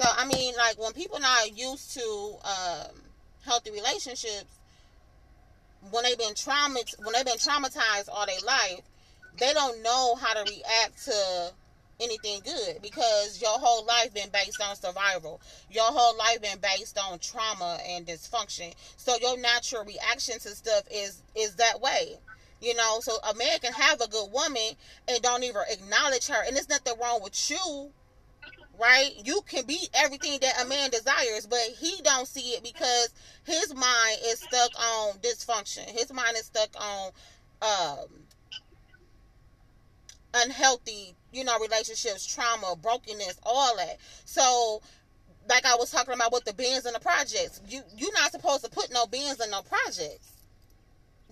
So I mean, like when people not used to um, healthy relationships, when they've been traumatized, when they've been traumatized all their life, they don't know how to react to anything good because your whole life been based on survival. Your whole life been based on trauma and dysfunction. So your natural reaction to stuff is is that way. You know, so a man can have a good woman and don't even acknowledge her. And there's nothing wrong with you right? You can be everything that a man desires, but he don't see it because his mind is stuck on dysfunction. His mind is stuck on um, unhealthy, you know, relationships, trauma, brokenness, all that. So, like I was talking about with the Benz and the projects, you you're not supposed to put no Benz in no projects.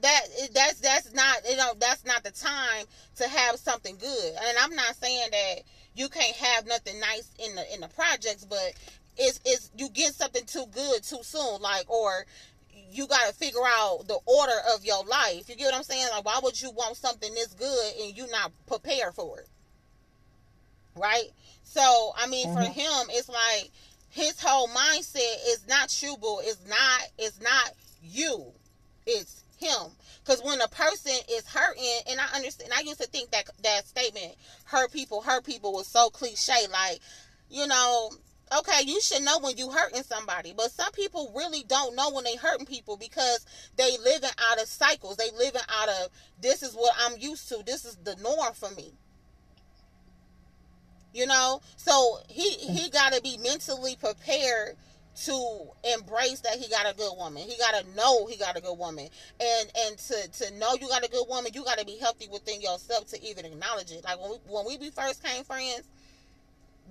That that's that's not you know that's not the time to have something good. And I'm not saying that you can't have nothing nice in the in the projects, but it's it's you get something too good too soon, like or you got to figure out the order of your life. You get what I'm saying? Like, why would you want something this good and you not prepared for it? Right? So, I mean, mm-hmm. for him, it's like his whole mindset is not you, boo. It's not. It's not you. It's him. Because when a person is hurting, and I understand, I used to think that that statement, "hurt people, hurt people," was so cliche. Like, you know, okay, you should know when you hurting somebody, but some people really don't know when they hurting people because they living out of cycles. They living out of this is what I'm used to. This is the norm for me. You know, so he he got to be mentally prepared to embrace that he got a good woman. He got to know he got a good woman, and and to to know you got a good woman, you got to be healthy within yourself to even acknowledge it. Like when we when we first came friends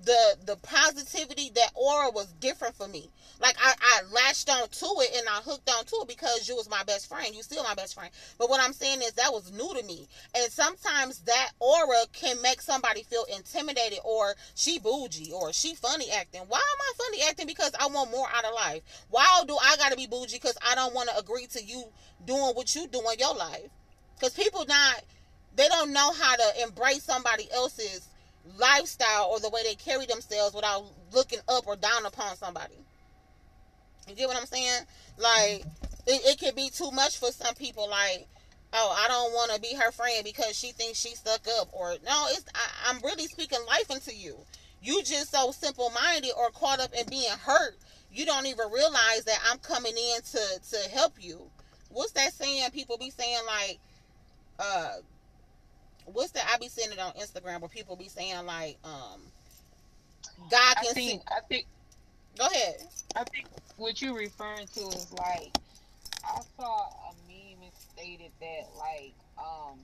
the the positivity that aura was different for me. Like I, I latched on to it and i hooked on to it because you was my best friend. You still my best friend. But what i'm saying is that was new to me. And sometimes that aura can make somebody feel intimidated or she bougie or she funny acting. Why am i funny acting? Because i want more out of life. Why do i gotta be bougie? Because i don't want to agree to you doing what you do in your life. Because people not they don't know how to embrace somebody else's lifestyle or the way they carry themselves without looking up or down upon somebody. You get what I'm saying? Like it, it can be too much for some people. Like, oh, I don't want to be her friend because she thinks she's stuck up. Or no, it's I, I'm really speaking life into you. You just so simple minded or caught up in being hurt. You don't even realize that I'm coming in to to help you. What's that saying? People be saying like, uh, what's that? I be seeing it on Instagram where people be saying like, um, God can I think, see. I think. Go ahead. I think what you're referring to is like, I saw a meme and stated that like, um,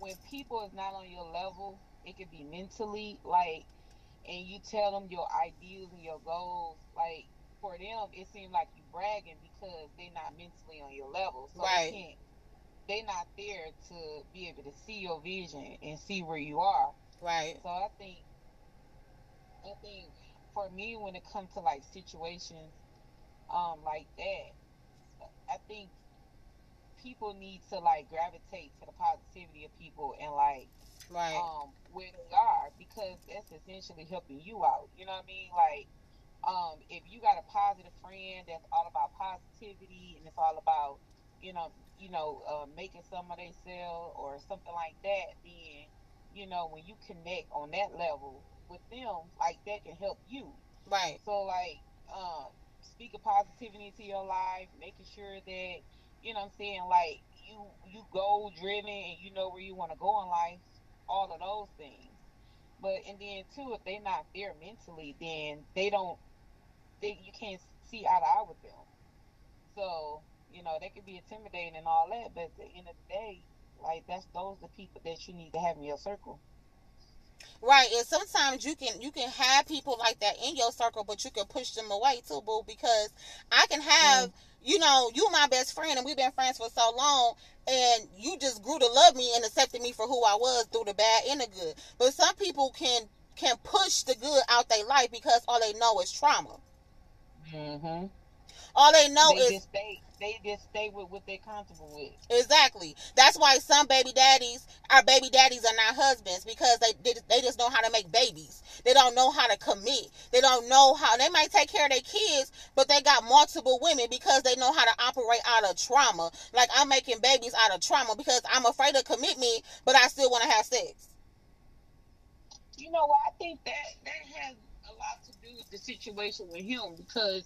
when people is not on your level, it could be mentally like, and you tell them your ideals and your goals, like for them, it seems like you bragging because they're not mentally on your level, so right. they can't they not there to be able to see your vision and see where you are. Right. So I think I think for me when it comes to like situations um like that, I think people need to like gravitate to the positivity of people and like right. um where they are because that's essentially helping you out. You know what I mean? Like um if you got a positive friend that's all about positivity and it's all about you know you know, uh, making some of they sell or something like that, then, you know, when you connect on that level with them, like that can help you. Right. So like, um, speaking positivity into your life, making sure that, you know I'm saying, like you you goal driven and you know where you want to go in life, all of those things. But and then too, if they're not there mentally, then they don't they you can't see eye to eye with them. So you know, they can be intimidating and all that, but at the end of the day, like that's those the people that you need to have in your circle. Right, and sometimes you can you can have people like that in your circle, but you can push them away too, boo. Because I can have, mm. you know, you my best friend, and we've been friends for so long, and you just grew to love me and accepted me for who I was through the bad and the good. But some people can can push the good out their life because all they know is trauma. Mm-hmm All they know they is they just stay with what they're comfortable with. Exactly. That's why some baby daddies, our baby daddies are not husbands because they, they they just know how to make babies. They don't know how to commit. They don't know how. They might take care of their kids, but they got multiple women because they know how to operate out of trauma. Like I'm making babies out of trauma because I'm afraid of commitment, but I still want to have sex. You know what? I think that that has a lot to do with the situation with him because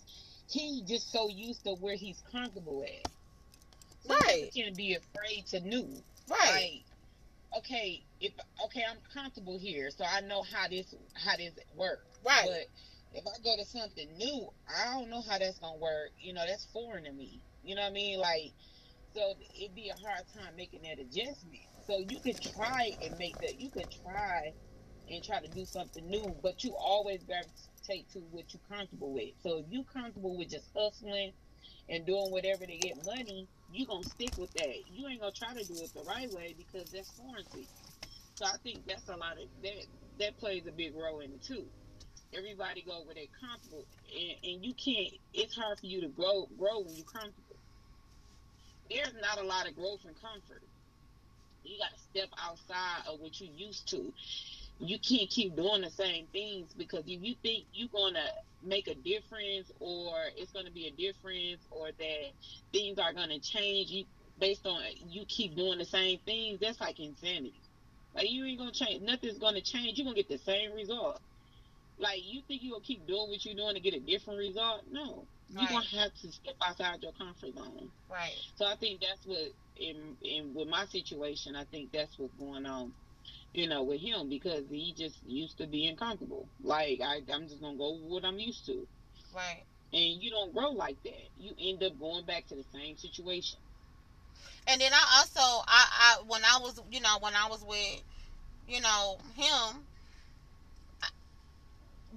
he just so used to where he's comfortable at. So Right. He can be afraid to new. Right. Like, okay, if okay, I'm comfortable here, so I know how this how this works. Right. But if I go to something new, I don't know how that's gonna work. You know, that's foreign to me. You know what I mean? Like, so it'd be a hard time making that adjustment. So you could try and make that. You could try and try to do something new, but you always gravitate to what you're comfortable with. So if you're comfortable with just hustling and doing whatever to get money, you're gonna stick with that. You ain't gonna try to do it the right way because that's foreign to you. So I think that's a lot of that. That plays a big role in it too. Everybody go where they're comfortable, and, and you can't. It's hard for you to grow grow when you're comfortable. There's not a lot of growth and comfort. You got to step outside of what you used to. You can't keep doing the same things because if you think you're gonna make a difference, or it's gonna be a difference, or that things are gonna change, you based on you keep doing the same things, that's like insanity. Like you ain't gonna change. Nothing's gonna change. You're gonna get the same result. Like you think you gonna keep doing what you're doing to get a different result? No. You're Right. gonna have to step outside your comfort zone. Right. So I think that's what in in with my situation, I think that's what's going on. You know, with him because he just used to being comfortable. Like I, I'm just gonna go with what I'm used to, Right. and you don't grow like that. You end up going back to the same situation. And then I also I, I when I was you know when I was with you know him I-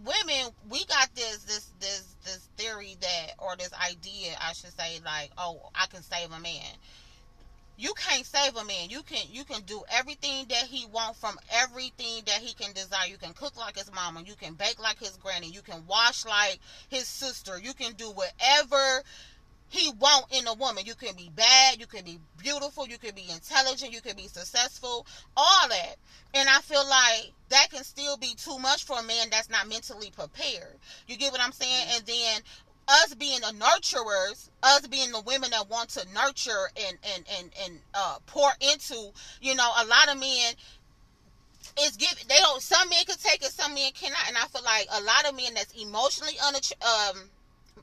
women we got this this this this theory that or this idea I should say like oh I can save a man you can't save a man. You can you can do everything that he want from everything that he can desire. You can cook like his mama. You can bake like his granny. You can wash like his sister. You can do whatever he want in a woman. You can be bad, you can be beautiful, you can be intelligent, you can be successful, all that. And I feel like that can still be too much for a man that's not mentally prepared. You get what I'm saying? And then us being the nurturers, us being the women that want to nurture and and and and uh, pour into, you know, a lot of men is give they don't some men can take it, some men cannot. And I feel like a lot of men that's emotionally unatt- um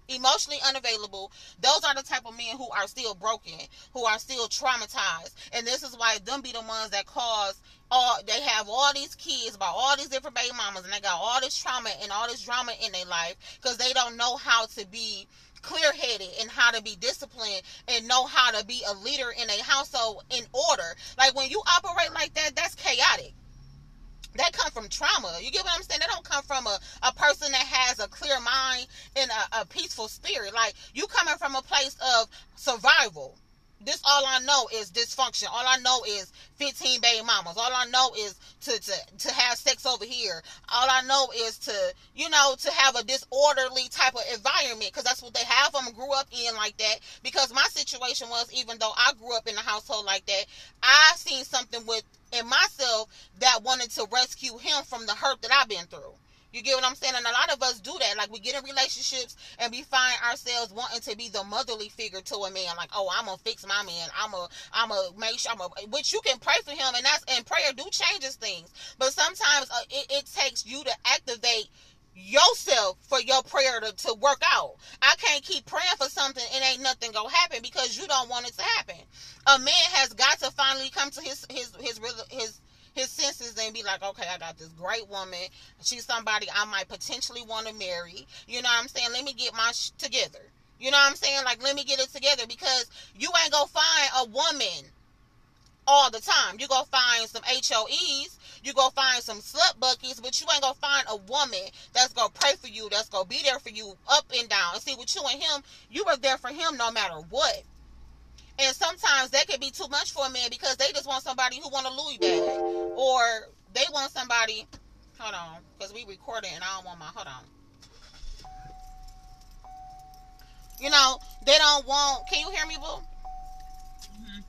emotionally unavailable those are the type of men who are still broken who are still traumatized. And this is why them be the ones that cause all they have all these kids by all these different baby mamas and they got all this trauma and all this drama in their life because they don't know how to be clear-headed and how to be disciplined and know how to be a leader in a household in order. Like when you operate like that that's chaotic that come from trauma. You get what I'm saying? That don't come from a, a person that has a clear mind and a, a peaceful spirit. Like you coming from a place of survival. This all I know is dysfunction. All I know is 15 baby mamas. All I know is to, to, to have sex over here. All I know is to, you know, to have a disorderly type of environment because that's what they have them grew up in like that. Because my situation was, even though I grew up in a household like that, I seen something with in myself that wanted to rescue him from the hurt that I've been through. You get what I'm saying? And a lot of us do that. Like we get in relationships and we find ourselves wanting to be the motherly figure to a man. Like, oh, I'm gonna fix my man. I'm a, I'm a make sure. I'm a, which you can pray for him, and that's and prayer do changes things. But sometimes uh, it, it takes you to activate yourself for your prayer to, to work out. I can't keep praying for something and ain't nothing gonna happen because you don't want it to happen. A man has got to finally come to his his his his, his his senses and be like, okay, I got this great woman. She's somebody I might potentially want to marry. You know what I'm saying? Let me get my sh- together. You know what I'm saying? Like, let me get it together because you ain't gonna find a woman all the time. You go find some HOEs, you go find some slut buckets, but you ain't gonna find a woman that's gonna pray for you, that's gonna be there for you up and down. And see, with you and him, you were there for him no matter what. And sometimes that can be too much for a man because they just want somebody who want a Louis bag, or they want somebody. Hold on, because we recorded and I don't want my. Hold on. You know, they don't want. Can you hear me, boo? Mm-hmm.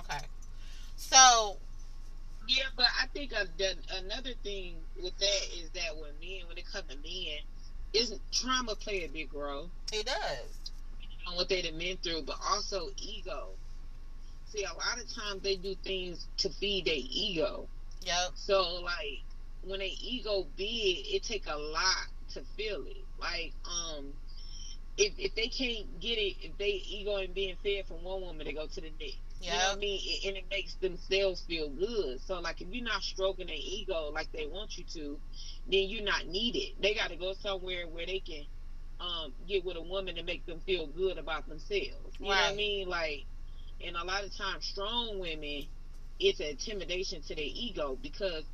Okay. So. Yeah, but I think the, another thing with that is that when men, when it comes to men, isn't trauma play a big role. It does. On what they've been through, but also ego. See, a lot of times they do things to feed their ego. Yep. So like when they ego big, it take a lot to feel it. Like um, if if they can't get it, if they ego and being fed from one woman, they go to the next. Yeah. You know what I mean? And it makes themselves feel good. So like if you're not stroking their ego like they want you to, then you're not needed. They got to go somewhere where they can um, get with a woman and make them feel good about themselves. You right. know what I mean? Like, and a lot of times, strong women, it's intimidation to their ego because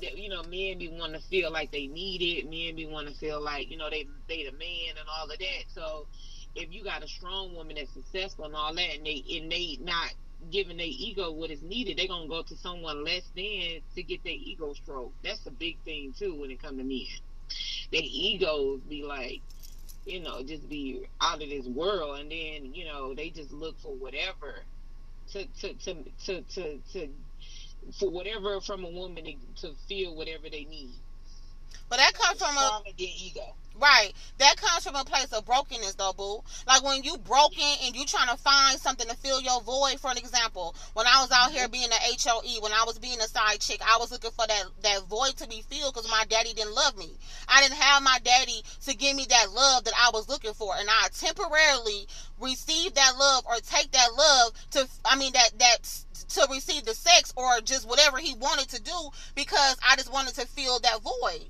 you know, men be want to feel like they need it. Men be want to feel like you know they they the man and all of that. So if you got a strong woman that's successful and all that, and they and they not giving their ego what is needed, they're gonna go to someone less than to get their ego stroked. That's a big thing too when it comes to men. Their egos be like, you know, just be out of this world, and then you know they just look for whatever to to to to to, to for whatever from a woman to, to feel whatever they need. But that comes from a ego. Right. That comes from a place of brokenness, though, boo. Like when you broken and you trying to find something to fill your void. For an example, when I was out here mm-hmm. being an HOE, when I was being a side chick, I was looking for that that void to be filled because my daddy didn't love me. I didn't have my daddy to give me that love that I was looking for, and I temporarily received that love or take that love to. I mean that that to receive the sex or just whatever he wanted to do because I just wanted to fill that void.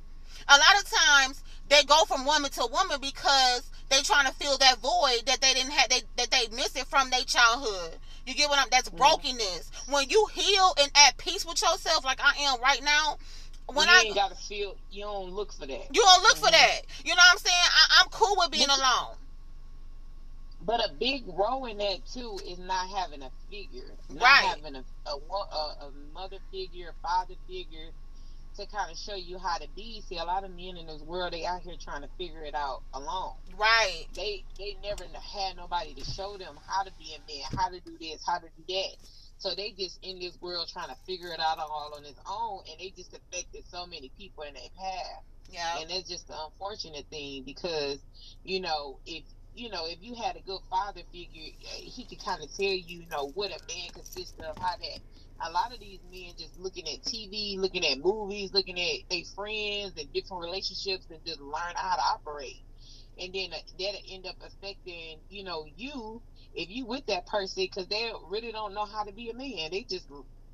A lot of times they go from woman to woman because they trying to fill that void that they didn't have they, that they missed it from their childhood. You get what I'm that's mm-hmm. brokenness. When you heal and at peace with yourself like I am right now, when you I ain't gotta feel you don't look for that. You don't look mm-hmm. for that. You know what I'm saying? I, am cool with being alone. But a big role in that too is not having a figure, not right. having a, a, a, a mother figure, a father figure to kind of show you how to be. See, a lot of men in this world, they out here trying to figure it out alone. Right. They they never had nobody to show them how to be a man, how to do this, how to do that. So they just in this world trying to figure it out all on his own, and they just affected so many people in their path. Yeah. And it's just the unfortunate thing because, you know, if you know, if you had a good father figure, he could kind of tell you, you know, what a man consists of, how that a lot of these men just looking at TV, looking at movies, looking at their friends and different relationships and just learn how to operate. And then uh, that'll end up affecting, you know, you if you with that person because they really don't know how to be a man. They just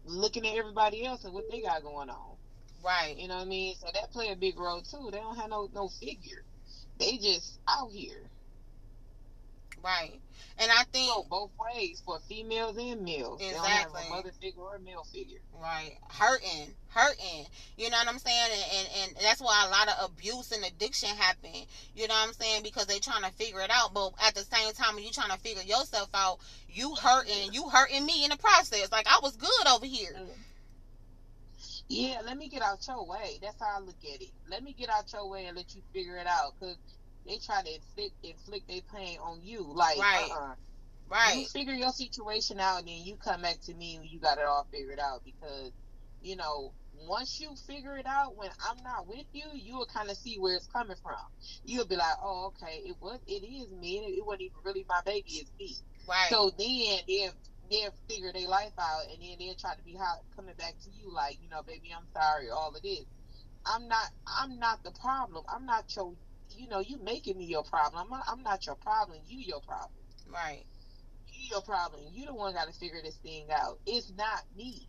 looking at everybody else and what they got going on. Right. You know what I mean? So that play a big role too. They don't have no no figure. They just out here. Right. And I think so both ways for females and males. Exactly. They don't have a mother figure or a male figure. Right. Hurting. Hurting. You know what I'm saying? And, and and that's why a lot of abuse and addiction happen. You know what I'm saying? Because they trying to figure it out. But at the same time when you trying to figure yourself out, you hurting you hurting me in the process. Like I was good over here. Mm. Yeah, let me get out your way. That's how I look at it. Let me get out your way and let you figure it out. Because they try to inflict, inflict their pain on you. Like, right. Uh-uh. Right. You figure your situation out, and then you come back to me when you got it all figured out. Because, you know, once you figure it out, when I'm not with you, you will kind of see where it's coming from. You'll be like, oh, okay, it was, it is me. It, it wasn't even really my baby. It's me. Right. So then they'll they'll figure their life out, and then they'll try to be hot, coming back to you like, you know, baby, I'm sorry, all of this. I'm not. I'm not the problem. I'm not your you know, you making me your problem. I'm not, I'm not your problem. You your problem. Right. You your problem. You the one got to figure this thing out. It's not me.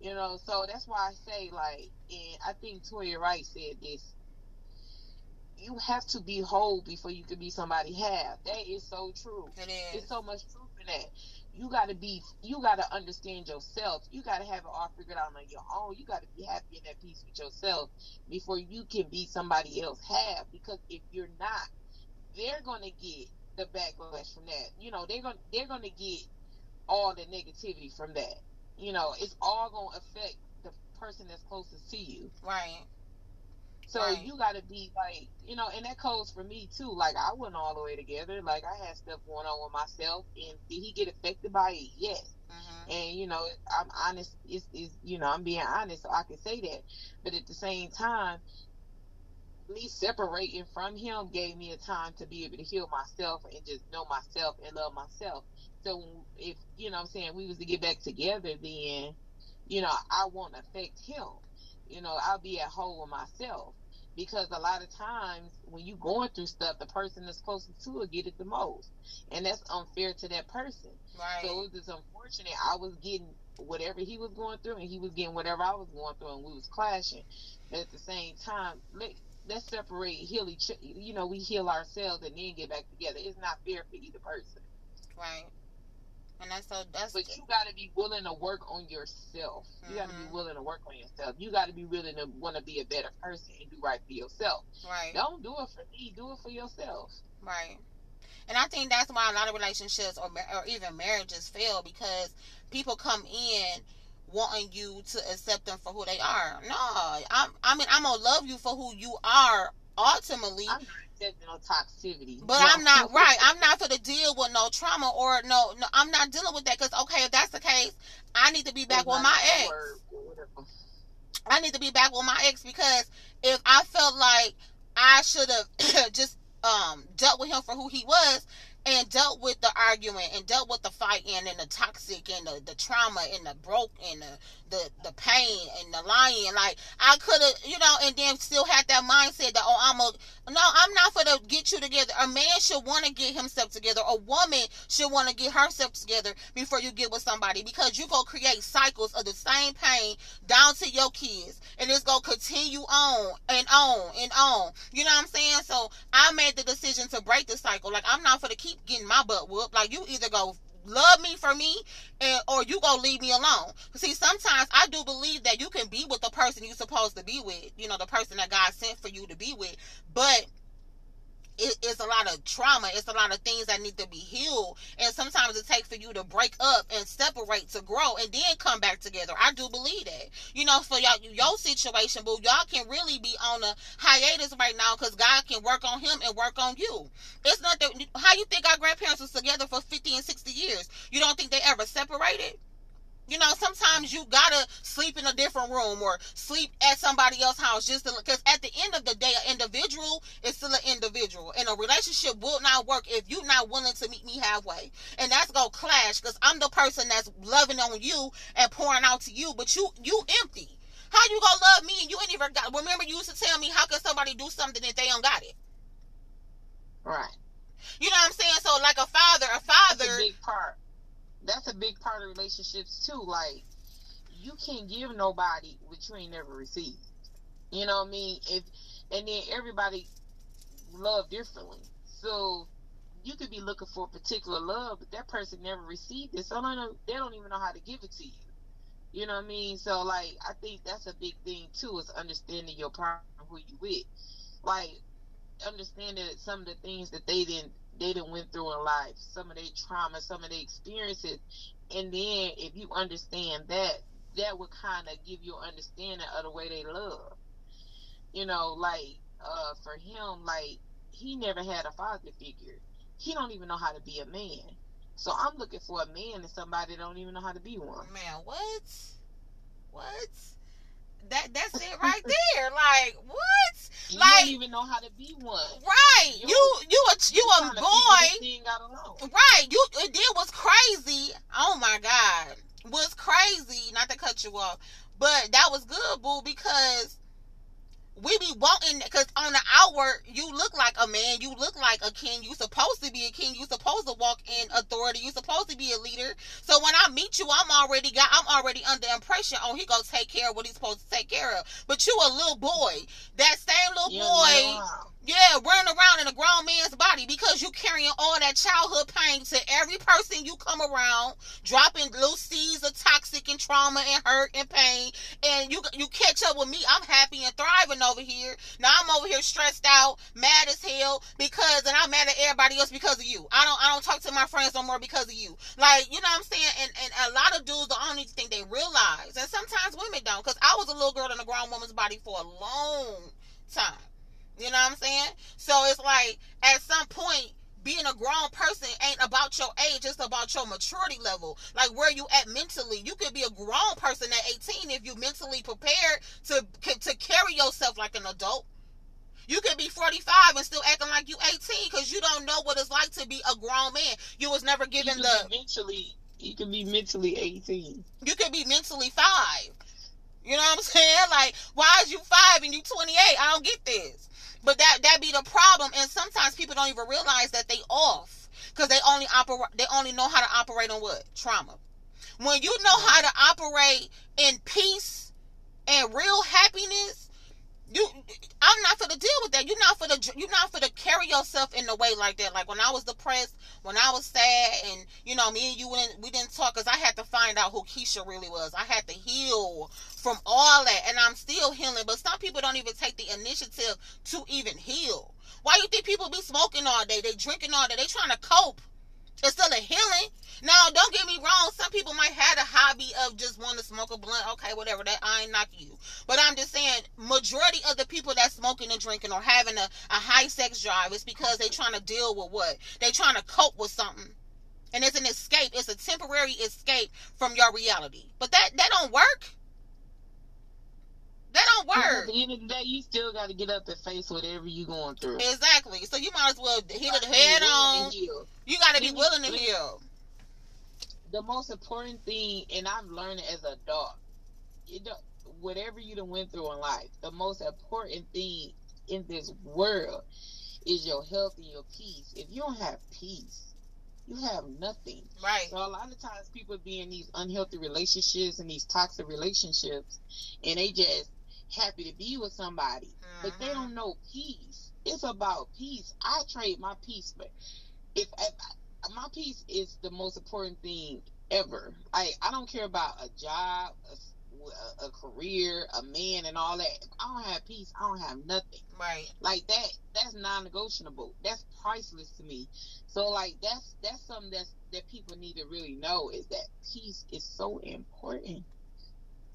You know, so that's why I say like, and I think Toya Wright said this. You have to be whole before you can be somebody half. That is so true. It is. It's so much truth in that you got to be you got to understand yourself. You got to have it all figured out on your own. You got to be happy in that peace with yourself before you can be somebody else have because if you're not they're to get the backlash from that. You know they're gonna they're to get all the negativity from that. You know it's all to affect the person that's closest to you. Right So right. you got to be like, you know, and that goes for me too. Like I wasn't all the way together. Like I had stuff going on with myself, and did he get affected by it? Yes. Mm-hmm. And you know, I'm honest. Is is you know, I'm being honest, so I can say that. But at the same time, me separating from him gave me a time to be able to heal myself and just know myself and love myself. So if you know, I'm saying we was to get back together, then you know, I won't affect him. You know, I'll be at home with myself because a lot of times when you're going through stuff, the person that's closest to it get it the most, and that's unfair to that person. Right. So it was unfortunate. I was getting whatever he was going through, and he was getting whatever I was going through, and we was clashing. But at the same time, let, let's separate, heal each. You know, we heal ourselves and then get back together. It's not fair for either person. Right. And that's so that's But you gotta be willing to work on yourself. You mm-hmm. gotta be mm-hmm. willing to work on yourself. You gotta be willing to wanna be a better person and do right for yourself. Right. Don't do it for me, do it for yourself. Right. And I think that's why a lot of relationships or, or even marriages fail because people come in wanting you to accept them for who they are. No, I'm, I mean, I'm gonna love you for who you are ultimately. Toxicity. But no. I'm not right. I'm not for to deal with no trauma or no. no I'm not dealing with that because okay, if that's the case, I need to be back with my ex. I need to be back with my ex because if I felt like I should have just um dealt with him for who he was, and dealt with the argument and dealt with the fighting and the toxic and the, the trauma and the broke and the, the, the pain and the lying. Like I could have, you know, and then still had that mindset that oh I'm a no, I'm not for to get you together. A man should want to get himself together. A woman should want to get herself together before you get with somebody because you go create cycles of the same pain down to your kids, and it's gonna continue on and on and on. You know what I'm saying? So I made the decision to break the cycle. Like I'm not for to keep getting my butt whooped. Like you either go love me for me and or you gonna leave me alone. See sometimes i do believe that you can be with the person you're supposed to be with you know the person that god sent for you to be with. But it, it's a lot of trauma. It's a lot of things that need to be healed. And sometimes it takes for you to break up and separate to grow and then come back together. I do believe that. You know, for y'all, your situation, but y'all can really be on a hiatus right now because God can work on him and work on you. It's not that, how you think our grandparents was together for 50 and 60 years? You don't think they ever separated? You know, sometimes you gotta sleep in a different room or sleep at somebody else's house just because at the end of the day, an individual is still an individual, and a relationship will not work if you're not willing to meet me halfway. And that's gonna clash because I'm the person that's loving on you and pouring out to you, but you you empty. How you gonna love me and you ain't even got? Remember, you used to tell me how can somebody do something if they don't got it? Right. You know what I'm saying? So, like a father, a father. That's a big part that's a big part of relationships too. Like you can't give nobody what you ain't never received. You know what I mean? If and then everybody love differently. So you could be looking for a particular love, but that person never received it. So they don't, they don't even know how to give it to you. You know what I mean? So like I think that's a big thing too is understanding your partner who you with. Like understanding some of the things that they didn't they done went through in life, some of their trauma, some of their experiences, and then if you understand that, that would kind of give you an understanding of the way they love. You know, like uh, for him, like he never had a father figure. He don't even know how to be a man. So I'm looking for a man and somebody don't even know how to be one. Man, what? What? that that's it right there. Like what? You even know how to be one. Right. You you you a you a boy. Right. You it did was crazy. Oh my god. Was crazy. Not to cut you off. But that was good, boo, because we be wanting because on the outward you look like a man you look like a king you supposed to be a king you supposed to walk in authority you supposed to be a leader. So when i meet you i'm already got i'm already under impression oh he gonna take care of what he's supposed to take care of. But you a little boy. That same little boy yeah, running around in a grown man's body because you carrying all that childhood pain to every person you come around, dropping little seeds of toxic and trauma and hurt and pain. And you you catch up with me. I'm happy and thriving over here. Now I'm over here stressed out, mad as hell because and I'm mad at everybody else because of you. I don't I don't talk to my friends no more because of you. Like, you know what I'm saying? And and a lot of dudes don't even think they realize. And sometimes women don't. Because I was a little girl in a grown woman's body for a long time. You know what I'm saying? So it's like at some point being a grown person ain't about your age, it's about your maturity level. Like where you at mentally. You could be a grown person at 18 if you mentally prepared to to carry yourself like an adult. You could be 45 and still acting like you 18 because you don't know what it's like to be a grown man. You was never given the mentally. You could be mentally 18. You could be mentally five. You know what I'm saying? Like, why is you five and you 28? I don't get this. But that that be the problem, and sometimes people don't even realize that they off because they only operate. They only know how to operate on what trauma. When you know how mm-hmm. to operate in peace and real happiness, you I'm not for to deal with that. You're not for the you're not for to carry yourself in the way like that. Like when I was depressed, when I was sad, and you know me and you didn't we didn't talk because I had to find out who Keisha really was. I had to heal from all that, and I'm still healing. But some people don't even take the initiative to even heal. Why you think people be smoking all day? They drinking all day. They trying to cope instead of healing. Now, don't get me wrong. Some people might have a hobby of just want to smoke a blunt. Okay, whatever. That I ain't knocking you. But I'm just saying, majority of the people that smoking and drinking or having a, a high sex drive is because they trying to deal with what? They trying to cope with something. And it's an escape. It's a temporary escape from your reality. But that that don't work. That don't work. At the end of the day, you still got to get up and face whatever you're going through. Exactly. So you might as well hit it head on. You got to be willing to heal. The most important thing, and I'm learning as a dog, you know, whatever you done went through in life, the most important thing in this world is your health and your peace. If you don't have peace, you have nothing. Right. So a lot of times people be in these unhealthy relationships and these toxic relationships, and they just happy to be with somebody, mm-hmm. but they mm-hmm. don't know peace. It's about peace. I trade my peace, but if, if my peace is the most important thing ever. I I don't care about a job, a, a, career, a man, and all that. If I don't have peace, I don't have nothing. Right. Like that. That's non-negotiable. That's priceless to me. So like that's that's something that's that people need to really know is that peace is so important.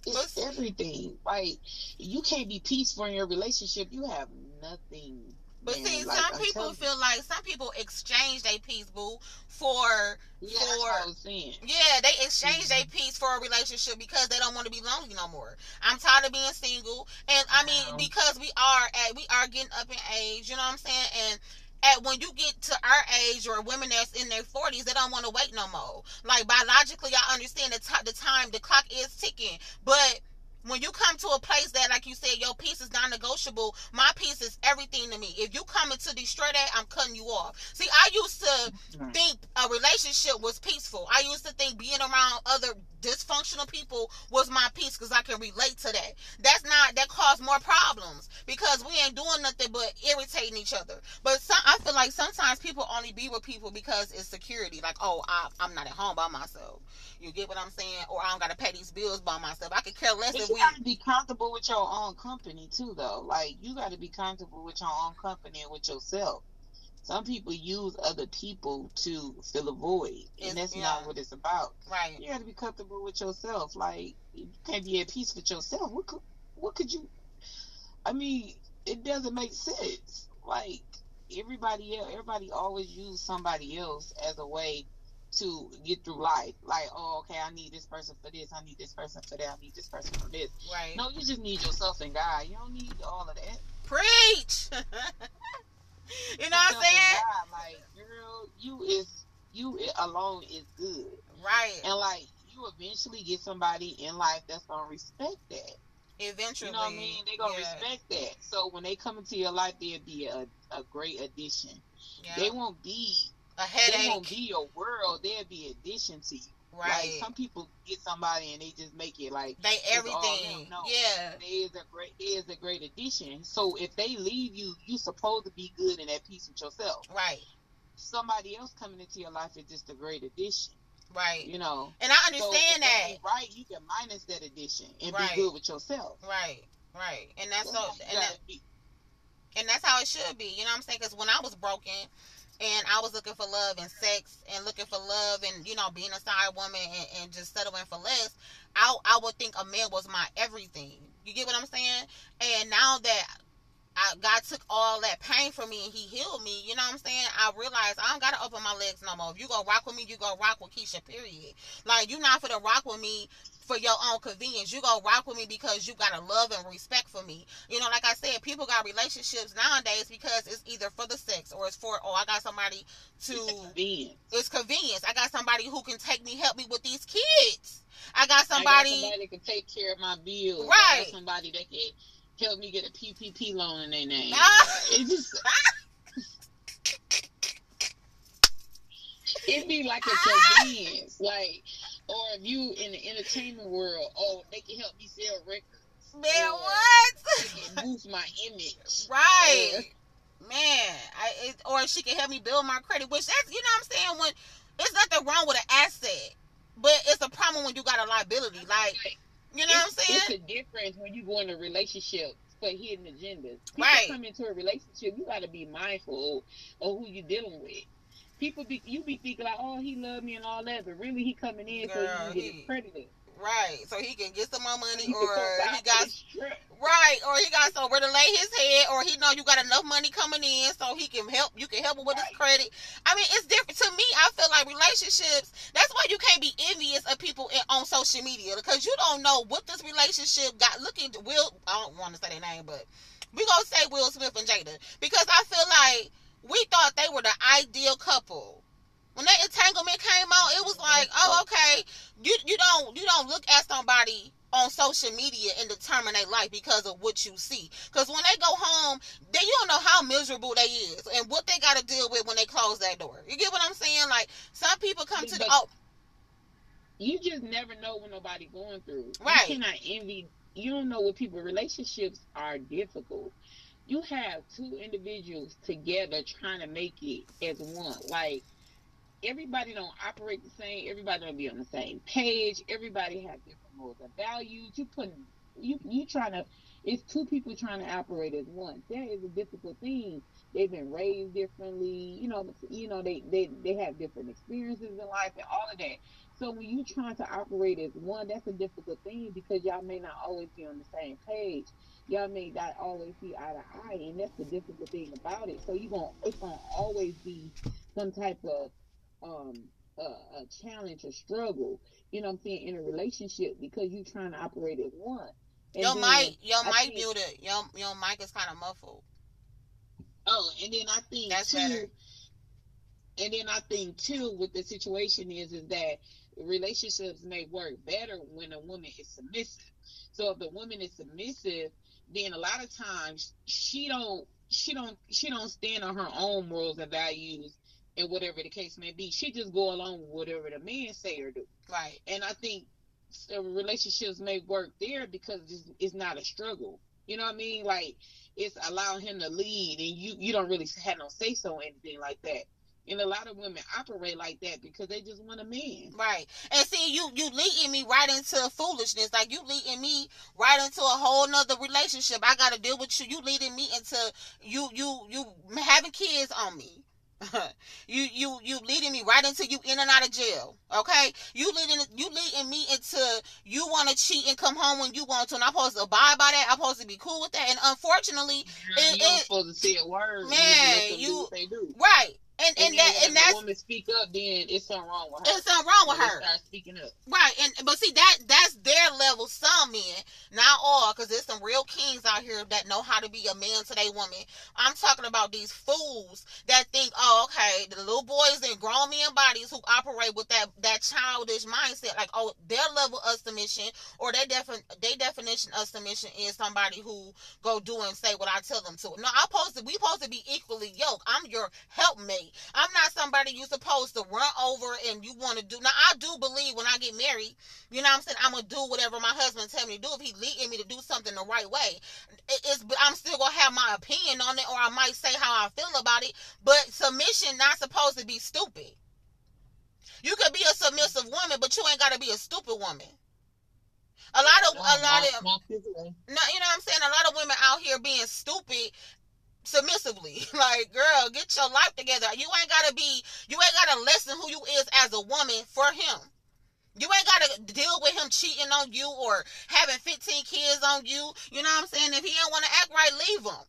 It's everything. Like you can't be peaceful in your relationship. You have nothing. But man. see, like, some people feel like some people exchange their peace, boo, for yeah, for yeah, they exchange mm-hmm. their peace for a relationship because they don't want to be lonely no more. I'm tired of being single, and I mean wow. because we are at we are getting up in age, you know what I'm saying, and at when you get to our age or women that's in their 40s they don't want to wait no more. Like biologically i understand the, t- the time the clock is ticking but when you come to a place that, like you said, your peace is non-negotiable, my peace is everything to me. If you come into destroy that, I'm cutting you off. See, I used to mm-hmm. think a relationship was peaceful. I used to think being around other dysfunctional people was my peace because I can relate to that. That's not that caused more problems because we ain't doing nothing but irritating each other. But some, I feel like sometimes people only be with people because it's security. Like, oh, I, am not at home by myself. You get what I'm saying? Or I don't got to pay these bills by myself. I could care less if you got to be comfortable with your own company too, though. Like you got to be comfortable with your own company and with yourself some people use other people to fill a void, and that's yeah. not what it's about. Right. You got to be comfortable with yourself. Like you can't be at peace with yourself. What could what could you? I mean, it doesn't make sense. Like everybody else, everybody always use somebody else as a way to get through life. Like, oh, okay, I need this person for this. I need this person for that. I need this person for this. Right. No, you just need yourself and God. You don't need all of that. Preach. you know what I'm saying? God, like, girl, you is you alone is good. Right. And like you eventually get somebody in life that's gonna respect that. Eventually. You know what I mean? They're gonna yeah. respect that. So when they come into your life they'll be a, a great addition. Yeah. They won't be a headache. They won't be your world, they'll be addition to you. Right. Like some people get somebody and they just make it like they everything. No, yeah. Is a great is a great addition. So if they leave you, you supposed to be good and at peace with yourself. Right. Somebody else coming into your life is just a great addition. Right. You know. And I understand so that. Right, you can minus that addition and right. be good with yourself. Right. Right. And that's so, so and, that, and that's how it should be. You know what I'm saying? Because when I was broken, and I was looking for love and sex and looking for love and you know being a side woman and, and just settling for less, I I would think a man was my everything. You get what I'm saying? And now that I, God took all that pain from me and He healed me. You know what I'm saying? I realized I don't gotta open my legs no more. If you gonna rock with me, you gonna rock with Keisha. Period. Like you not for to rock with me for your own convenience. You gonna rock with me because you got a love and respect for me. You know, like I said, people got relationships nowadays because it's either for the sex or it's for oh I got somebody to It's convenient. it's convenience. I got somebody who can take me, help me with these kids. I got I got somebody. somebody that can take care of my bills. I Right. got somebody that can help me get a PPP loan in their name. It just It'd be like a convenience, like, or if you in the entertainment world, oh, they can help me sell records. Man, or what? They can boost my image. right. Man, I it, or she can help me build my credit, which that's you know what I'm saying. When it's nothing wrong with an asset, but it's a problem when you got a liability. Like you know what I'm saying? it's a difference when you go in a relationship for hidden agendas. People Right. come into a relationship, you got to be mindful of who you're dealing with. People be you be thinking like, oh, he love me and all that, but really he coming in so Girl, you can get he- his credit. right. So he can get some more money, He or he got with his trip. Right, or he got somewhere to lay his head, or he know you got enough money coming in, so he can help. You can help him with his credit. I mean, it's different to me. I feel like relationships. That's why you can't be envious of people in, on social media because you don't know what this relationship got. Looking Will. I don't want to say their name, but we gonna say Will Smith and Jada because I feel like we thought they were the ideal couple. When that entanglement came out, it was like, oh, okay. You you don't you don't look at somebody on social media and determine their life because of what you see. Because when they go home, they you don't know how miserable they is and what they got to deal with when they close that door. You get what I'm saying? Like some people come to the oh You just never know what nobody going through. Right. You cannot envy. You don't know what people. Relationships are difficult. You have two individuals together trying to make it as one. Like everybody don't operate the same. Everybody don't be on the same page. Everybody have different morals and values. You put you you trying to. It's two people trying to operate as one. That is a difficult thing. They've been raised differently. You know. You know they they they have different experiences in life and all of that. So when you're trying to operate as one, that's a difficult thing because y'all may not always be on the same page. Y'all may not always see eye to eye, and that's the difficult thing about it. So you gonna it's gonna always be some type of um uh, a challenge or struggle. You know what I'm saying in a relationship because you're trying to operate as one. And your then mic your I mic think- muted. Your your mic is kind of muffled. Oh, and then I think That's too, better. and then I think too, what the situation is, is that relationships may work better when a woman is submissive. So if the woman is submissive, then a lot of times she don't, she don't, she don't stand on her own morals and values and whatever the case may be. She just go along with whatever the man say or do. Right. And I think uh, relationships may work there because it's, it's not a struggle. You know what I mean? Like it's allowing him to lead, and you you don't really have no say so anything like that. And a lot of women operate like that because they just want a man. Right. And see, you you leading me right into foolishness. Like you leading me right into a whole nother relationship. I got to deal with you. You leading me into you you you having kids on me. you you you leading me right into you in and out of jail. Okay. You leading you leading me into you want to cheat and come home when you want to, and I'm supposed to abide by that. I'm supposed to be cool with that. And unfortunately, It- You're it- supposed to say a word. Man, you just let them you- right. And and, then that and that's woman speak up, then it's something wrong with her. there's something wrong with her. Start speaking up. Right, and but see that that's their level. Some men, not all, because there's some real kings out here that know how to be a man to their woman. I'm talking about these fools that think, oh, okay, the little boys and grown men bodies who operate with that that childish mindset, like, oh, their level of submission or their defin their definition of submission is somebody who go do and say what I tell them to. No, I'm supposed to we supposed to be equally yoked. I'm your helpmate. I'm not somebody you supposed to run over and you want to do. Now I do believe when I get married, you know what I'm saying, I'm gonna do whatever my husband tell me to do. If he leading me to do something the right way, it's but I'm still gonna have my opinion on it, or I might say how I feel about it. But submission not supposed to be stupid. You could be a submissive woman, but you ain't gotta be a stupid woman. A lot of a lot of Not- not this way. no, you know what I'm saying? A lot of women out here being stupid submissively. Like, girl, get your life together. You ain't gotta be you ain't gotta lessen who you is as a woman for him. You ain't gotta deal with him cheating on you or having 15 kids on you. You know what I'm saying? If he don't wanna act right, leave him.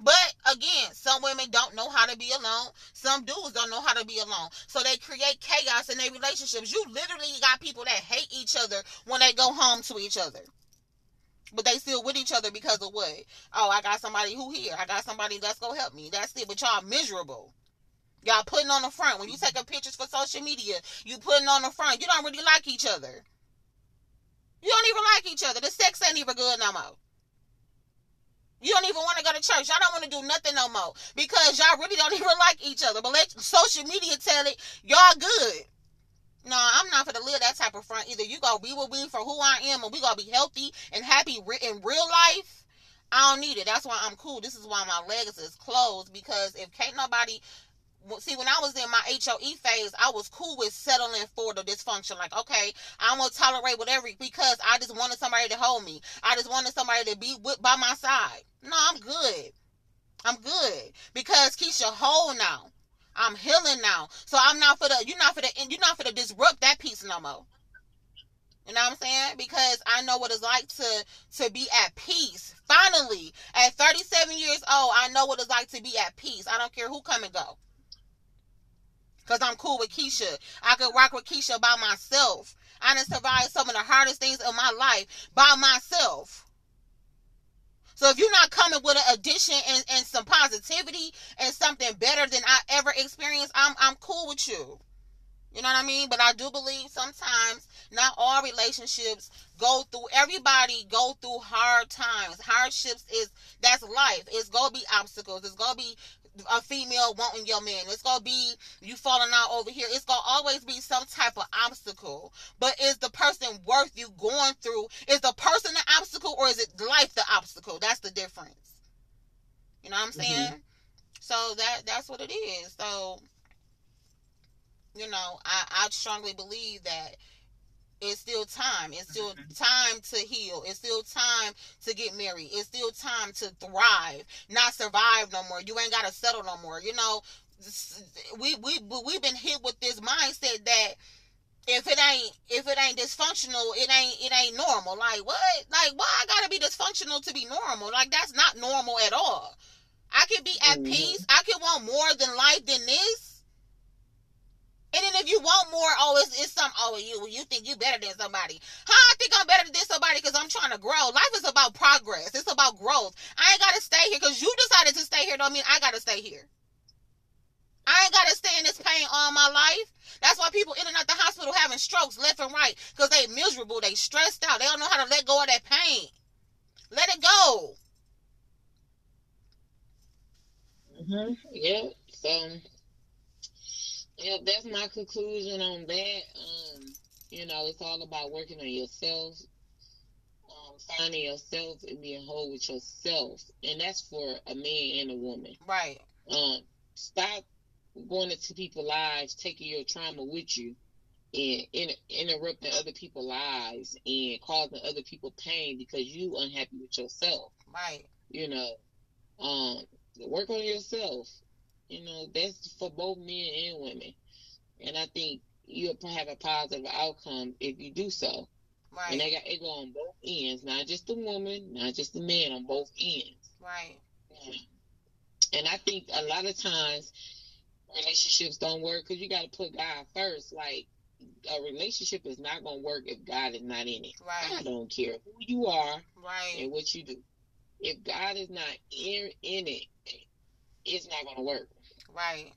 But again, some women don't know how to be alone. Some dudes don't know how to be alone. So they create chaos in their relationships. You literally got people that hate each other when they go home to each other. But they still with each other because of what? Oh, I got somebody who here. I got somebody that's gonna help me. That's it. But y'all miserable. Y'all putting on the front. When you taking pictures for social media, you putting on the front. You don't really like each other. You don't even like each other. The sex ain't even good no more. You don't even want to go to church. Y'all don't want to do nothing no more because y'all really don't even like each other. But let social media tell it y'all good. No, I'm not for to live that type of front either. You gonna be with me for who I am, and we gonna be healthy and happy in real life. I don't need it. That's why I'm cool. This is why my legs is closed because if can't nobody see when I was in my HOE phase, I was cool with settling for the dysfunction. Like, okay, I'm gonna tolerate whatever because I just wanted somebody to hold me. I just wanted somebody to be with by my side. No, I'm good. I'm good because Keisha whole now. I'm healing now. So I'm not for the you're not for the you're not for the disrupt that piece no more. You know what I'm saying? Because I know what it's like to to be at peace. Finally, at 37 years old, I know what it's like to be at peace. I don't care who come and go. Cause I'm cool with Keisha. I could rock with Keisha by myself. I done survived some of the hardest things in my life by myself. So if you're not coming with an addition and, and some positivity and something better than I ever experienced, I'm I'm cool with you. You know what I mean? But I do believe sometimes not all relationships go through everybody go through hard times. Hardships is that's life. It's gonna be obstacles. It's gonna be a female wanting your man. It's gonna be you falling out over here. It's gonna always be some type of obstacle. But is the person worth you going through? Is the person the obstacle or is it life the obstacle? That's the difference. You know what I'm saying? Mm-hmm. So that that's what it is. So you know, I, I strongly believe that it's still time. It's still mm-hmm. time to heal. It's still time to get married. It's still time to thrive, not survive no more. You ain't got to settle no more. You know, we we we've been hit with this mindset that if it ain't if it ain't dysfunctional, it ain't it ain't normal. Like what? Like why I gotta be dysfunctional to be normal? Like that's not normal at all. I can be at mm-hmm. peace. I can want more than life than this. And then if you want more, oh, it's, it's some, oh, you you think you better than somebody. How I think I'm better than somebody because I'm trying to grow. Life is about progress. It's about growth. I ain't got to stay here because you decided to stay here. Don't mean I got to stay here. I ain't got to stay in this pain all my life. That's why people in and out the hospital having strokes left and right because they miserable. They stressed out. They don't know how to let go of that pain. Let it go. Mm-hmm. Yeah. So yeah, that's my conclusion on that. Um, you know, it's all about working on yourself, um, finding yourself and being whole with yourself, and that's for a man and a woman. Right. Um, stop going into people's lives, taking your trauma with you, and in, interrupting other people's lives and causing other people pain because you unhappy with yourself. Right. You know, um, work on yourself you know, that's for both men and women. And I think you'll have a positive outcome if you do so. Right. And they got it go on both ends, not just the woman, not just the man, on both ends. Right. Yeah. And I think a lot of times relationships don't work because you got to put God first. Like a relationship is not going to work if God is not in it. Right. I don't care who you are. Right. And what you do. If God is not in in it, it's not going to work. Right.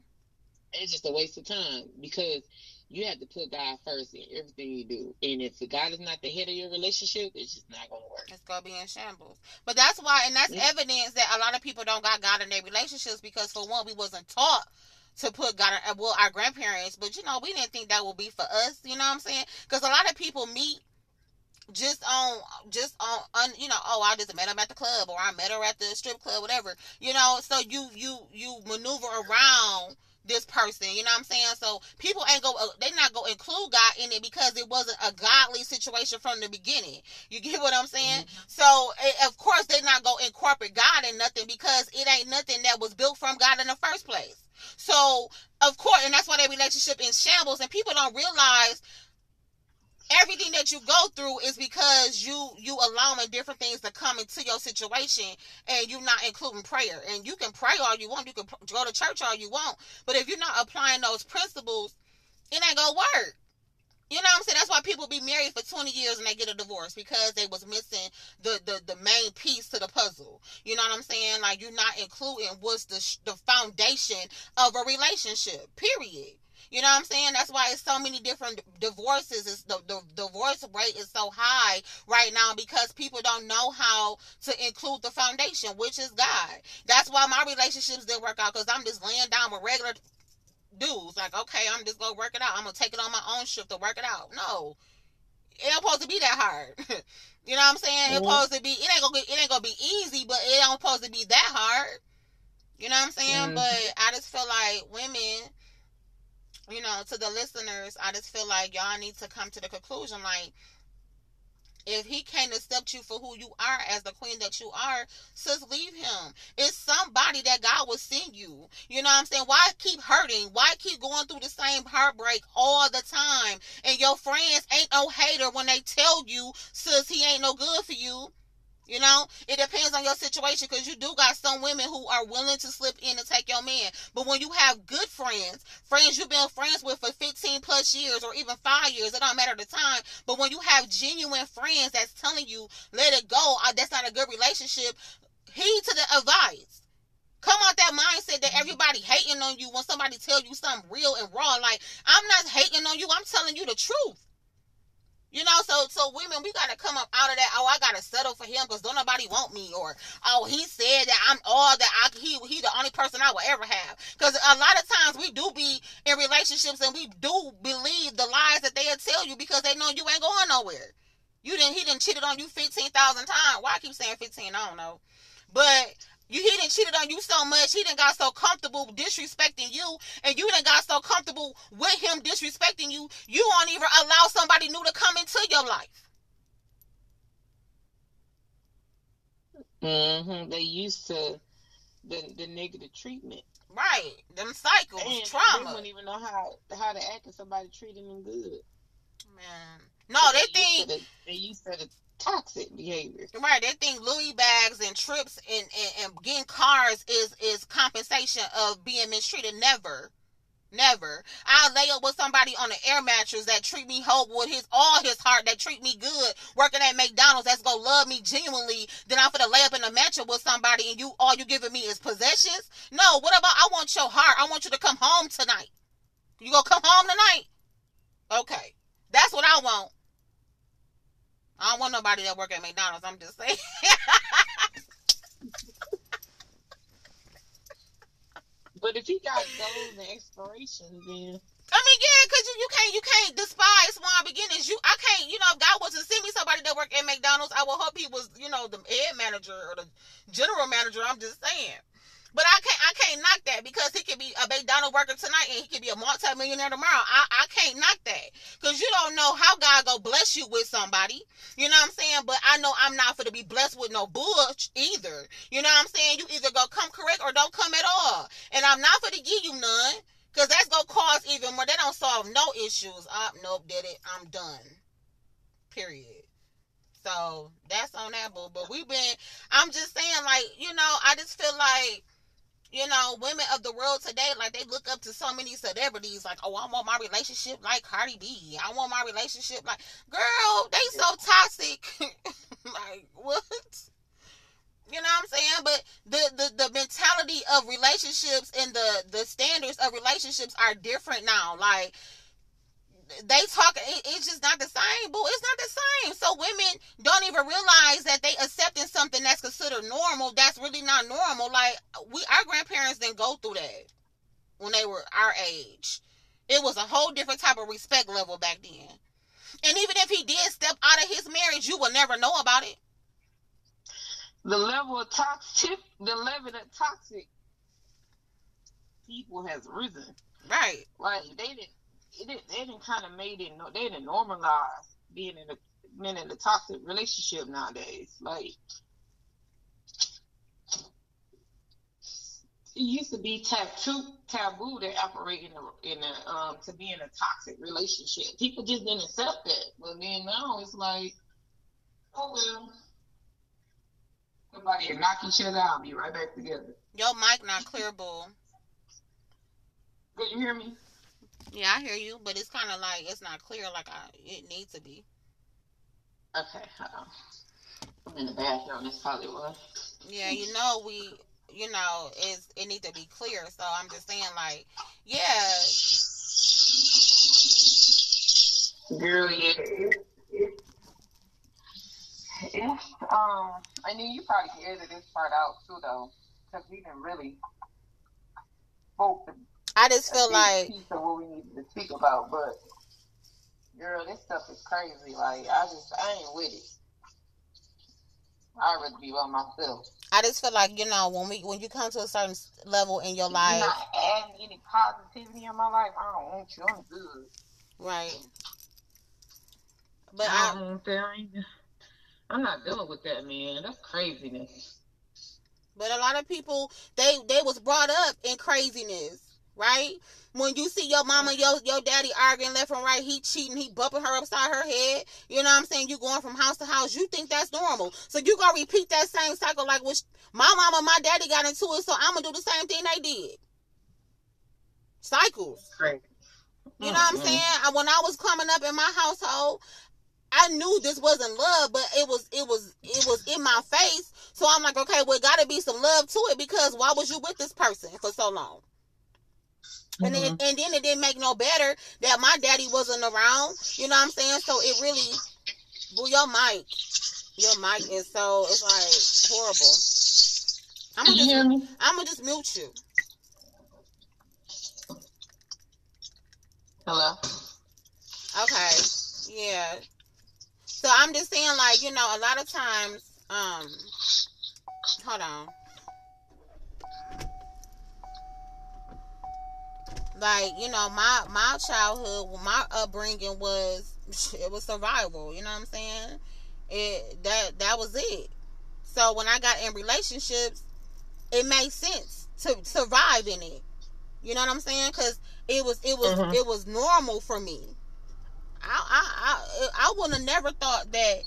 It's just a waste of time because you have to put God first in everything you do. And if God is not the head of your relationship, it's just not going to work. It's going to be in shambles. But that's why, and that's yeah. evidence that a lot of people don't got God in their relationships because, for one, we wasn't taught to put God, well, our grandparents, but you know, we didn't think that would be for us. You know what I'm saying? Because a lot of people meet just on just on, on you know oh i just met him at the club or i met her at the strip club whatever you know so you you you maneuver around this person you know what i'm saying? So people ain't go uh, they not go include god in it because it wasn't a godly situation from the beginning. You get what i'm saying? Mm-hmm. so eh, of course they not go incorporate god in nothing because it ain't nothing that was built from god in the first place. So of course and that's why their relationship in shambles and people don't realize everything that you go through is because you you allowing different things to come into your situation and you're not including prayer and you can pray all you want you can go to church all you want but if you're not applying those principles it ain't gonna work you know what I'm saying? That's why people be married for 20 years and they get a divorce because they was missing the, the, the main piece to the puzzle. You know what I'm saying? Like you're not including what's the the foundation of a relationship. Period. You know what I'm saying? That's why it's so many different divorces. It's the, the divorce rate is so high right now because people don't know how to include the foundation, which is God. That's why my relationships didn't work out because I'm just laying down with regular dudes. Like, okay, I'm just gonna work it out. I'm gonna take it on my own shift to work it out. No. It ain't supposed to be that hard. you know what I'm saying? It's supposed to be it ain't gonna be it ain't gonna be easy, but it ain't supposed to be that hard. You know what I'm saying? Mm-hmm. But I just feel like women, you know, to the listeners, I just feel like y'all need to come to the conclusion like if he can't accept you for who you are as the queen that you are, sis, leave him. It's somebody that God will send you. You know what I'm saying? Why keep hurting? Why keep going through the same heartbreak all the time? And your friends ain't no hater when they tell you, sis, he ain't no good for you. You know, it depends on your situation because you do got some women who are willing to slip in and take your man. But when you have good friends, friends you've been friends with for 15 plus years or even five years, it don't matter the time. But when you have genuine friends that's telling you, let it go, uh, that's not a good relationship, heed to the advice. Come out that mindset that everybody hating on you when somebody tell you something real and raw. Like, I'm not hating on you, I'm telling you the truth. You know, so so women, we gotta come up out of that. Oh, I gotta settle for him because don't nobody want me, or oh, he said that I'm all that I he he the only person I will ever have. Because a lot of times we do be in relationships and we do believe the lies that they'll tell you because they know you ain't going nowhere. You didn't he didn't cheated on you fifteen thousand times. Why I keep saying fifteen? I don't know, but you he didn't cheated on you so much. He didn't got so comfortable disrespecting you, and you didn't got so comfortable with him disrespecting you. You won't even allow somebody new to come into your life. Mm-hmm. They used to the the negative treatment. Right. Them cycles, and trauma. They wouldn't even know how how to act if somebody treated them good. Man. No, they, they think the, they used to the toxic behavior. Right. They think Louis bags and trips and, and, and getting cars is is compensation of being mistreated. Never. Never. I'll lay up with somebody on an air mattress that treat me whole with his all his heart, that treat me good, working at McDonald's, that's gonna love me genuinely. Then I'm gonna lay up in a mattress with somebody and you all you giving me is possessions? No, what about I want your heart. I want you to come home tonight. You gonna come home tonight? Okay. That's what I want. I don't want nobody that work at McDonald's. I'm just saying. but if he got goals and aspirations, then. I mean, yeah, cause you, you can't you can't despise small beginnings. You I can't you know if God was to send me somebody that work at McDonald's, I would hope he was you know the head manager or the general manager. I'm just saying. But I can't I can't knock that because he could be a McDonald's worker tonight and he could be a multi-millionaire tomorrow. I, I can't knock that. Because you don't know how God go bless you with somebody. You know what I'm saying? But I know I'm not for to be blessed with no bush either. You know what I'm saying? You either go come correct or don't come at all. And I'm not for to give you none. Cause that's gonna cause even more. They don't solve no issues. Uh, nope, did it. I'm done. Period. So that's on that boo. But we've been. I'm just saying, like you know, I just feel like you know, women of the world today, like they look up to so many celebrities, like, oh, I want my relationship like Cardi B. I want my relationship like, girl, they so toxic. like, what? You know what I'm saying? But the, the the mentality of relationships and the the standards of relationships are different now. Like they talk it, it's just not the same boo. It's not the same. So women don't even realize that they accepting something that's considered normal that's really not normal. Like we our grandparents didn't go through that when they were our age. It was a whole different type of respect level back then. And even if he did step out of his marriage you will never know about it. The level of toxic the level of toxic people has risen. Right. Like they didn't it they didn't kind of made it they didn't normalize being in a being in a toxic relationship nowadays. Like it used to be taboo taboo to operate in a in a um to be in a toxic relationship. People just didn't accept that. But then now it's like, oh well. Somebody knock each other out, be right back together. Yo, mic not clear, bull. Did you hear me? Yeah, I hear you, but it's kind of like it's not clear like I, it needs to be. Okay, hold on. I'm in the bathroom. That's probably what. Yeah, you know we, you know, it's it needs to be clear. So I'm just saying, like, yeah. Girl, yeah. Yeah. Um, I knew you probably edit this part out too, though, because we didn't really spoke. I just feel like piece of what we needed to speak about, but girl, this stuff is crazy. Like, I just, I ain't with it. I'd rather be by myself. I just feel like you know when we when you come to a certain level in your life, You're not adding any positivity in my life. I don't want you. I'm good. right? But I I, don't think I'm not dealing with that, man. That's craziness. but a lot of people they they was brought up in craziness, right? When you see your mama, your your daddy arguing left and right, he cheating, he bumping her upside her head. You know what I'm saying? You going from house to house, you think that's normal. So you gonna repeat that same cycle like which my mama, my daddy got into it, so I'm gonna do the same thing they did. Cycles. Crazy. You know what I'm mm-hmm. saying? I, when I was coming up in my household, I knew this wasn't love, but it was it was it was in my face. So I'm like, okay, well, got to be some love to it because why was you with this person for so long? And then Mm-hmm. and then it didn't make no better that my daddy wasn't around. You know what I'm saying? So it really, blew your mic, your mic is so it's like horrible. I'm gonna just? I'm gonna just mute you. Hello. Okay. Yeah. So I'm just saying, like, you know, a lot of times, um, hold on. Like, you know, my my childhood, my upbringing was it was survival. You know what I'm saying? It that that was it. So when I got in relationships, it made sense to survive in it. You know what I'm saying? Because it was it was Mhm. it was normal for me. I I I, I would have never thought that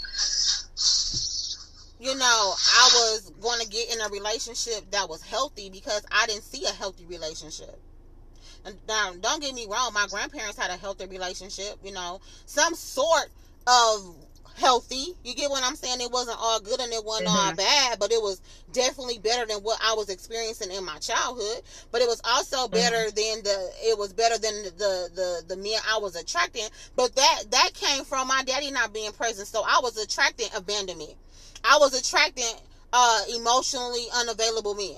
you know I was going to get in a relationship that was healthy because I didn't see a healthy relationship. Now, don't get me wrong, my grandparents had a healthy relationship. You know, some sort of healthy. You get what I'm saying? It wasn't all good and it wasn't all Mhm. bad, but it was definitely better than what I was experiencing in my childhood. But it was also better than the it was better than the the the, the men I was attracting. But that that came from my daddy not being present. So I was attracting abandonment. I was attracting uh emotionally unavailable men.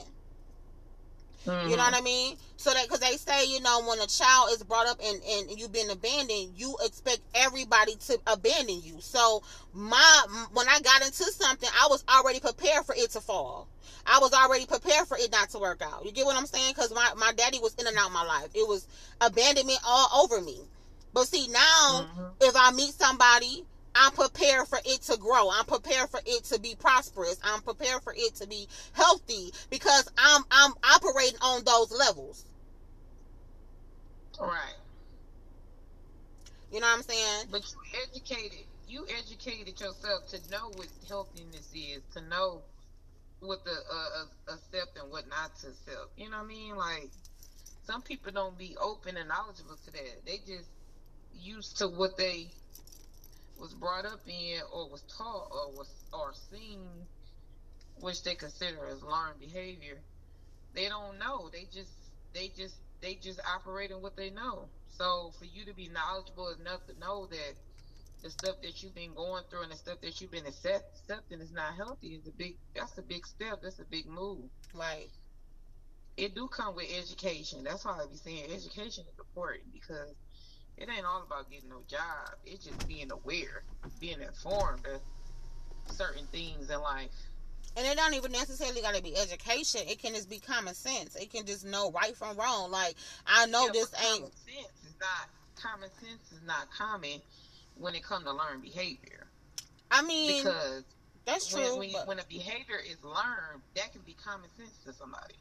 You Mm-hmm. know what I mean? So that because they say, you know, when a child is brought up and and you've been abandoned, you expect everybody to abandon you. So my when I got into something, I was already prepared for it to fall. I was already prepared for it not to work out. You get what I'm saying? Because my my daddy was in and out of my life. It was abandonment all over me. But see now, Mhm. if I meet somebody, I'm prepared for it to grow. I'm prepared for it to be prosperous. I'm prepared for it to be healthy because I'm I'm operating on those levels. Right. You know what I'm saying? But you educated. You educated yourself to know what healthiness is, to know what the uh, uh, accept and what not to accept. You know what I mean? Like some people don't be open and knowledgeable to that. They just used to what they was brought up in, or was taught, or was or seen, which they consider as learned behavior. They don't know. They just they just they just operate in what they know. So for you to be knowledgeable enough to know that the stuff that you've been going through and the stuff that you've been accept, accepting is not healthy is a big that's a big step. That's a big move. like It do come with education. That's why I be saying education is important because it ain't all about getting no job. It's just being aware, being informed of certain things in life. And it don't even necessarily got to be education. It can just be common sense. It can just know right from wrong. Like I know Yeah, this ain't. common sense is not common sense is not common when it comes to learned behavior I mean, because that's when, true. when, you, but- when a behavior is learned, that can be common sense to somebody.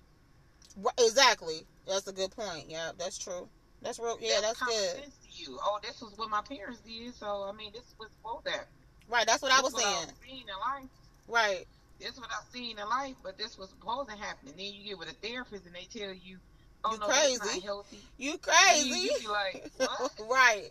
Exactly. That's a good point. Yeah, that's true. That's real. Yeah, that's, that's good. you. Oh, this was what my parents did. So I mean, this was supposed that. Right. That's what this I was saying. I was right. This is what I've seen in life, but this was supposed to happen. And then you get with a therapist, and they tell you, "Oh you no, crazy. that's not healthy." You crazy. You, you like, right.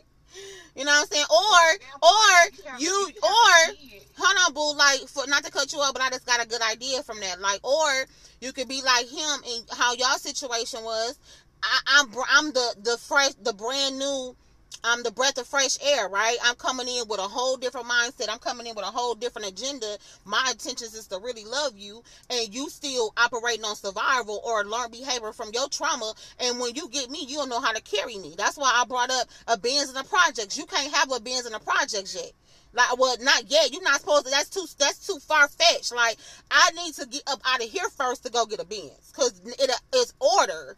You know what I'm saying? Or or you or hold on, boo. Like for not to cut you up, but I just got a good idea from that. Like or you could be like him and how y'all situation was. I, I'm I'm the the fresh the brand new I'm the breath of fresh air, right? I'm coming in with a whole different mindset. I'm coming in with a whole different agenda. My intentions is to really love you, and you still operating on survival or learn behavior from your trauma. And when you get me, you don't know how to carry me. That's why I brought up a Benz in the projects. You can't have a Benz in the projects yet. Like, well, not yet. You're not supposed to. That's too. That's too far fetched. Like, I need to get up out of here first to go get a Benz, cause it, it's order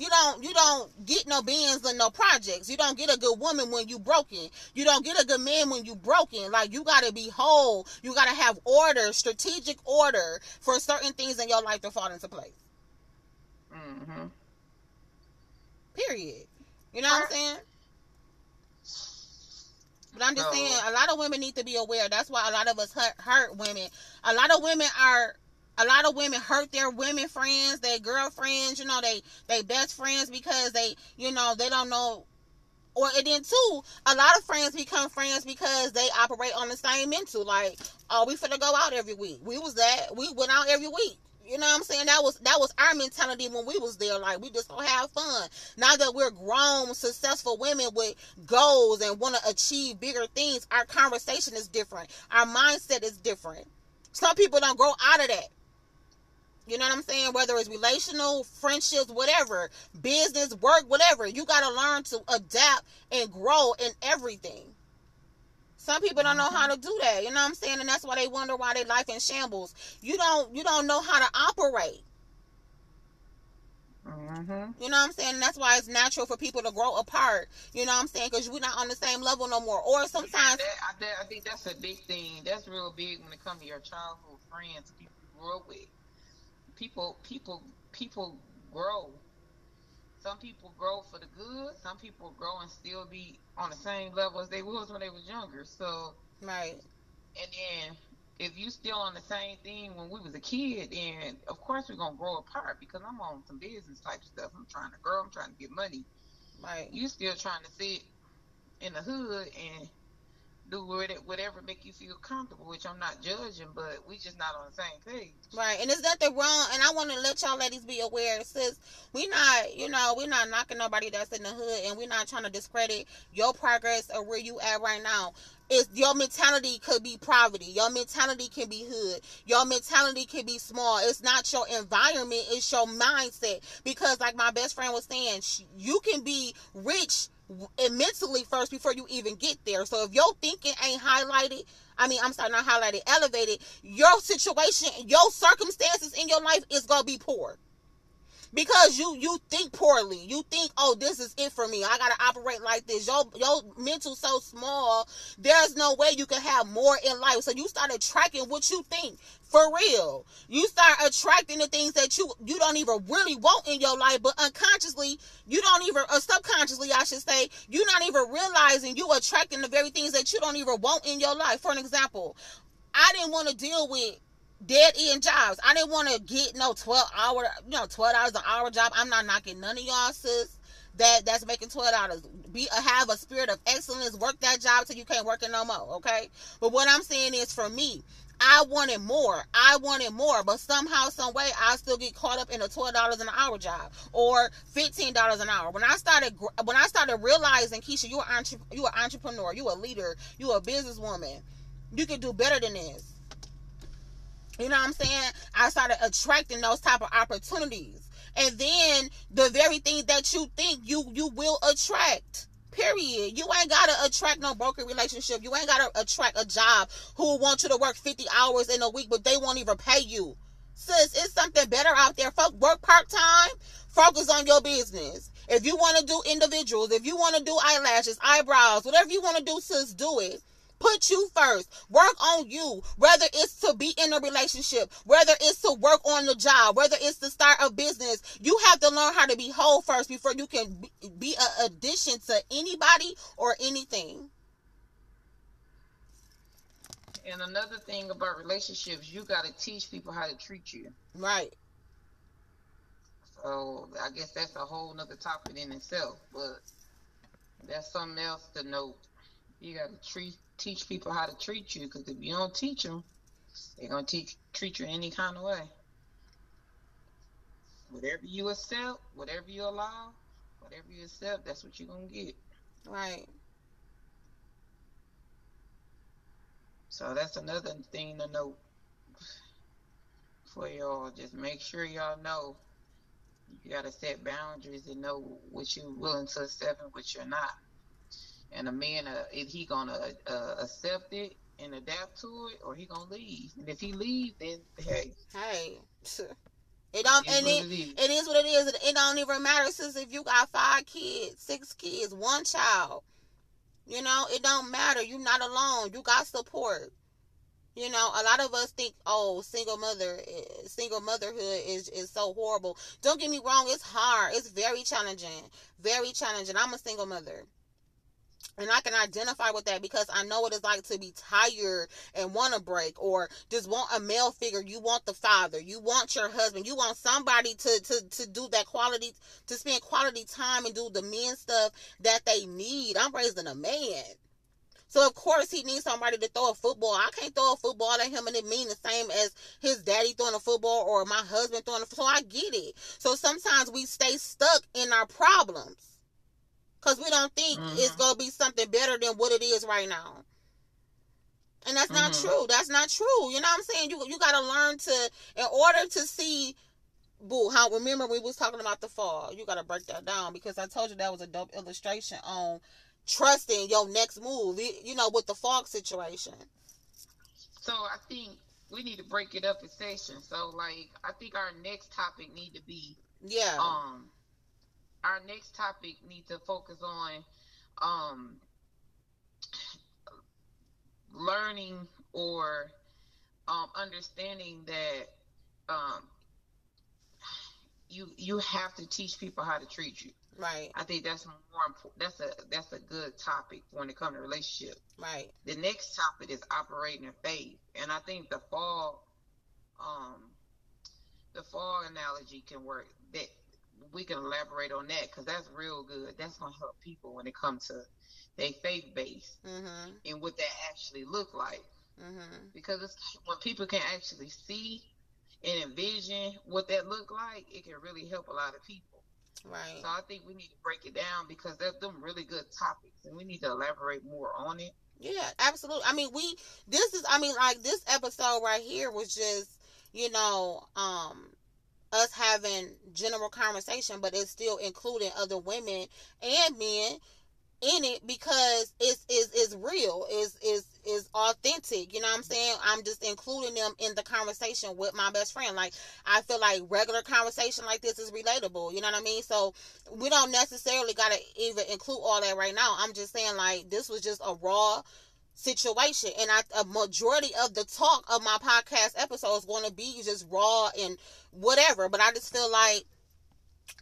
you don't you don't get no Benz and no projects. You don't get a good woman when you broken. You don't get a good man when you broken. Like you gotta be whole. You gotta have order, strategic order for certain things in your life to fall into place. Mm-hmm. Period. You know what I'm saying? But I'm just saying, a lot of women need to be aware. That's why a lot of us hurt, hurt women. A lot of women are a lot of women hurt their women friends, their girlfriends, you know, they they best friends because they, you know, they don't know or and then too, a lot of friends become friends because they operate on the same mental. Like, oh, we finna go out every week. We was that. We went out every week. You know what I'm saying? That was that was our mentality when we was there. Like we just don't have fun. Now that we're grown, successful women with goals and want to achieve bigger things, our conversation is different. Our mindset is different. Some people don't grow out of that. You know what I'm saying? Whether it's relational, friendships, whatever, business, work, whatever, you got to learn to adapt and grow in everything. Some people don't know how to do that. You know what I'm saying? And that's why they wonder why their life in shambles. You don't you don't know how to operate. Mm-hmm. You know what I'm saying? And that's why it's natural for people to grow apart. You know what I'm saying? Because we're not on the same level no more. Or sometimes. That, I, I, think that's a big thing. That's real big when it comes to your childhood friends, people you grew up with people people people grow. Some people grow for the good. Some people grow and still be on the same level as they was when they was younger. So right. And then if you still on the same thing when we was a kid, then of course we're gonna grow apart because I'm on some business type stuff. I'm trying to grow. I'm trying to get money. Right. You still trying to sit in the hood and do whatever make you feel comfortable, which I'm not judging, but we just not on the same page. Right, and it's nothing wrong. And I want to let y'all ladies be aware, sis. We not, you know, we're not knocking nobody that's in the hood, and we're not trying to discredit your progress or where you at right now. It's your mentality could be poverty. Your mentality can be hood. Your mentality can be small. It's not your environment. It's your mindset. Because, like my best friend was saying, you can be rich and mentally first before you even get there. So if your thinking ain't highlighted, I mean, I'm sorry, not highlighted, elevated, your situation, your circumstances in your life is gonna be poor because you you think poorly. You think, oh, this is it for me. I gotta operate like this. Your your mental so small. There's no way you can have more in life. So you start attracting what you think for real. You start attracting the things that you you don't even really want in your life, but unconsciously you don't even, or subconsciously, I should say, you're not even realizing you attracting the very things that you don't even want in your life. For an example, I didn't want to deal with dead end jobs. I didn't want to get no 12 hour, you know, 12 hours an hour job. I'm not knocking none of y'all, sis. That that's making twelve dollars. Be have a spirit of excellence. Work that job till you can't work it no more. Okay. But what I'm saying is, for me, I wanted more. I wanted more, but somehow, some way, I still get caught up in a twelve dollars an hour job or fifteen dollars an hour. When I started, when I started realizing, Keisha, you are you are an entrepreneur, you are a leader, you are a businesswoman. You can do better than this. You know what I'm saying? I started attracting those type of opportunities. And then the very thing that you think you you will attract. Period. You ain't gotta attract no broken relationship. You ain't gotta attract a job who want you to work 50 hours in a week, but they won't even pay you. Sis, it's something better out there. Folk work part time. Focus on your business. If you want to do individuals, if you want to do eyelashes, eyebrows, whatever you want to do, sis, do it. Put you first. Work on you. Whether it's to be in a relationship, whether it's to work on the job, whether it's to start a business, you have to learn how to be whole first before you can be an addition to anybody or anything. And another thing about relationships, you got to teach people how to treat you. Right. So I guess that's a whole nother topic in itself, but that's something else to note. You got to treat teach people how to treat you because if you don't teach them, they're gonna teach treat you any kind of way. Whatever you accept, whatever you allow, whatever you accept, that's what you're gonna get. Right. So that's another thing to note for y'all. Just make sure y'all know you gotta set boundaries and know what you're willing to accept and what you're not. And a man, uh, if he gonna uh, accept it and adapt to it, or he gonna leave. And if he leave, then hey, hey. It don't, and it, it is what it is. It, it don't even matter since if you got five kids, six kids, one child. You know, it don't matter. You're not alone. You got support. You know, a lot of us think, oh, single mother, eh, single motherhood is is so horrible. Don't get me wrong, it's hard. It's very challenging, very challenging. I'm a single mother. And I can identify with that because I know what it's like to be tired and want a break or just want a male figure. You want the father. You want your husband. You want somebody to, to, to do that quality, to spend quality time and do the men stuff that they need. I'm raising a man. So of course he needs somebody to throw a football. I can't throw a football at him and it mean the same as his daddy throwing a football or my husband throwing a So I get it. So sometimes we stay stuck in our problems. Cause we don't think mm-hmm. it's gonna be something better than what it is right now. And that's not mm-hmm. true. That's not true. You know what I'm saying? You you gotta learn to in order to see boo how remember we was talking about the fall. You gotta break that down because I told you that was a dope illustration on trusting your next move, you know, with the fog situation. So I think we need to break it up in sections. So like I think our next topic need to be yeah. Um our next topic need to focus on um learning or um understanding that um you you have to teach people how to treat you. Right. I think that's more important. That's a that's a good topic when it comes to relationship. Right. The next topic is operating in faith, and I think the fall, um, the fall analogy can work. That we can elaborate on that because that's real good. That's gonna help people when it comes to their faith base mm-hmm. and what that actually look like. Mm-hmm. Because it's, when people can actually see and envision what that look like, it can really help a lot of people. Right. So I think we need to break it down because they're them really good topics, and we need to elaborate more on it. Yeah, absolutely. I mean, we this is I mean, like this episode right here was just you know um us having general conversation, but it's still including other women and men in it because it's is is real. Is is is authentic. You know what i'm saying? I'm just including them in the conversation with my best friend. Like i feel like regular conversation like this is relatable. You know what i mean? So we don't necessarily gotta even include all that right now. I'm just saying like this was just a raw situation. And I, a majority of the talk of my podcast episode is going to be just raw and whatever but i just feel like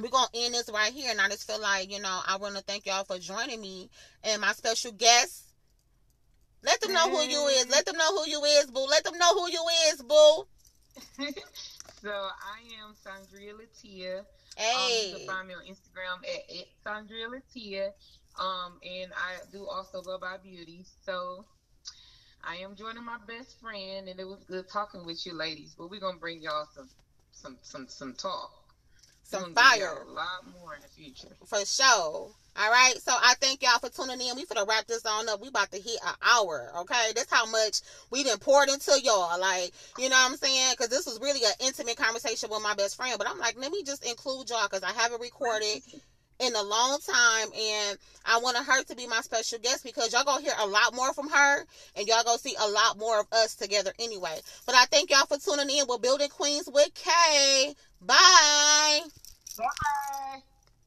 we're gonna end this right here. And i just feel like you know i want to thank y'all for joining me and my special guest. Let them know who you is. Let them know who you is boo. Let them know who you is boo. So i am sandria latia. Hey um, you can find me on instagram at, at sandria latia um and i do also go by beauty so i am joining my best friend and it was good talking with you ladies but we're gonna bring y'all some some some some talk some fire. A lot more in the future. For sure. All right. So I thank y'all for tuning in. We finna wrap this on up. We about to hit an hour. Okay. That's how much we done poured into y'all. Like, you know what I'm saying? Because this was really an intimate conversation with my best friend. But I'm like, let me just include y'all because I haven't recorded in a long time and I wanted her to be my special guest because y'all gonna hear a lot more from her and y'all gonna see a lot more of us together anyway. But I thank y'all for tuning in. We're building Queens with K. Bye. Bye.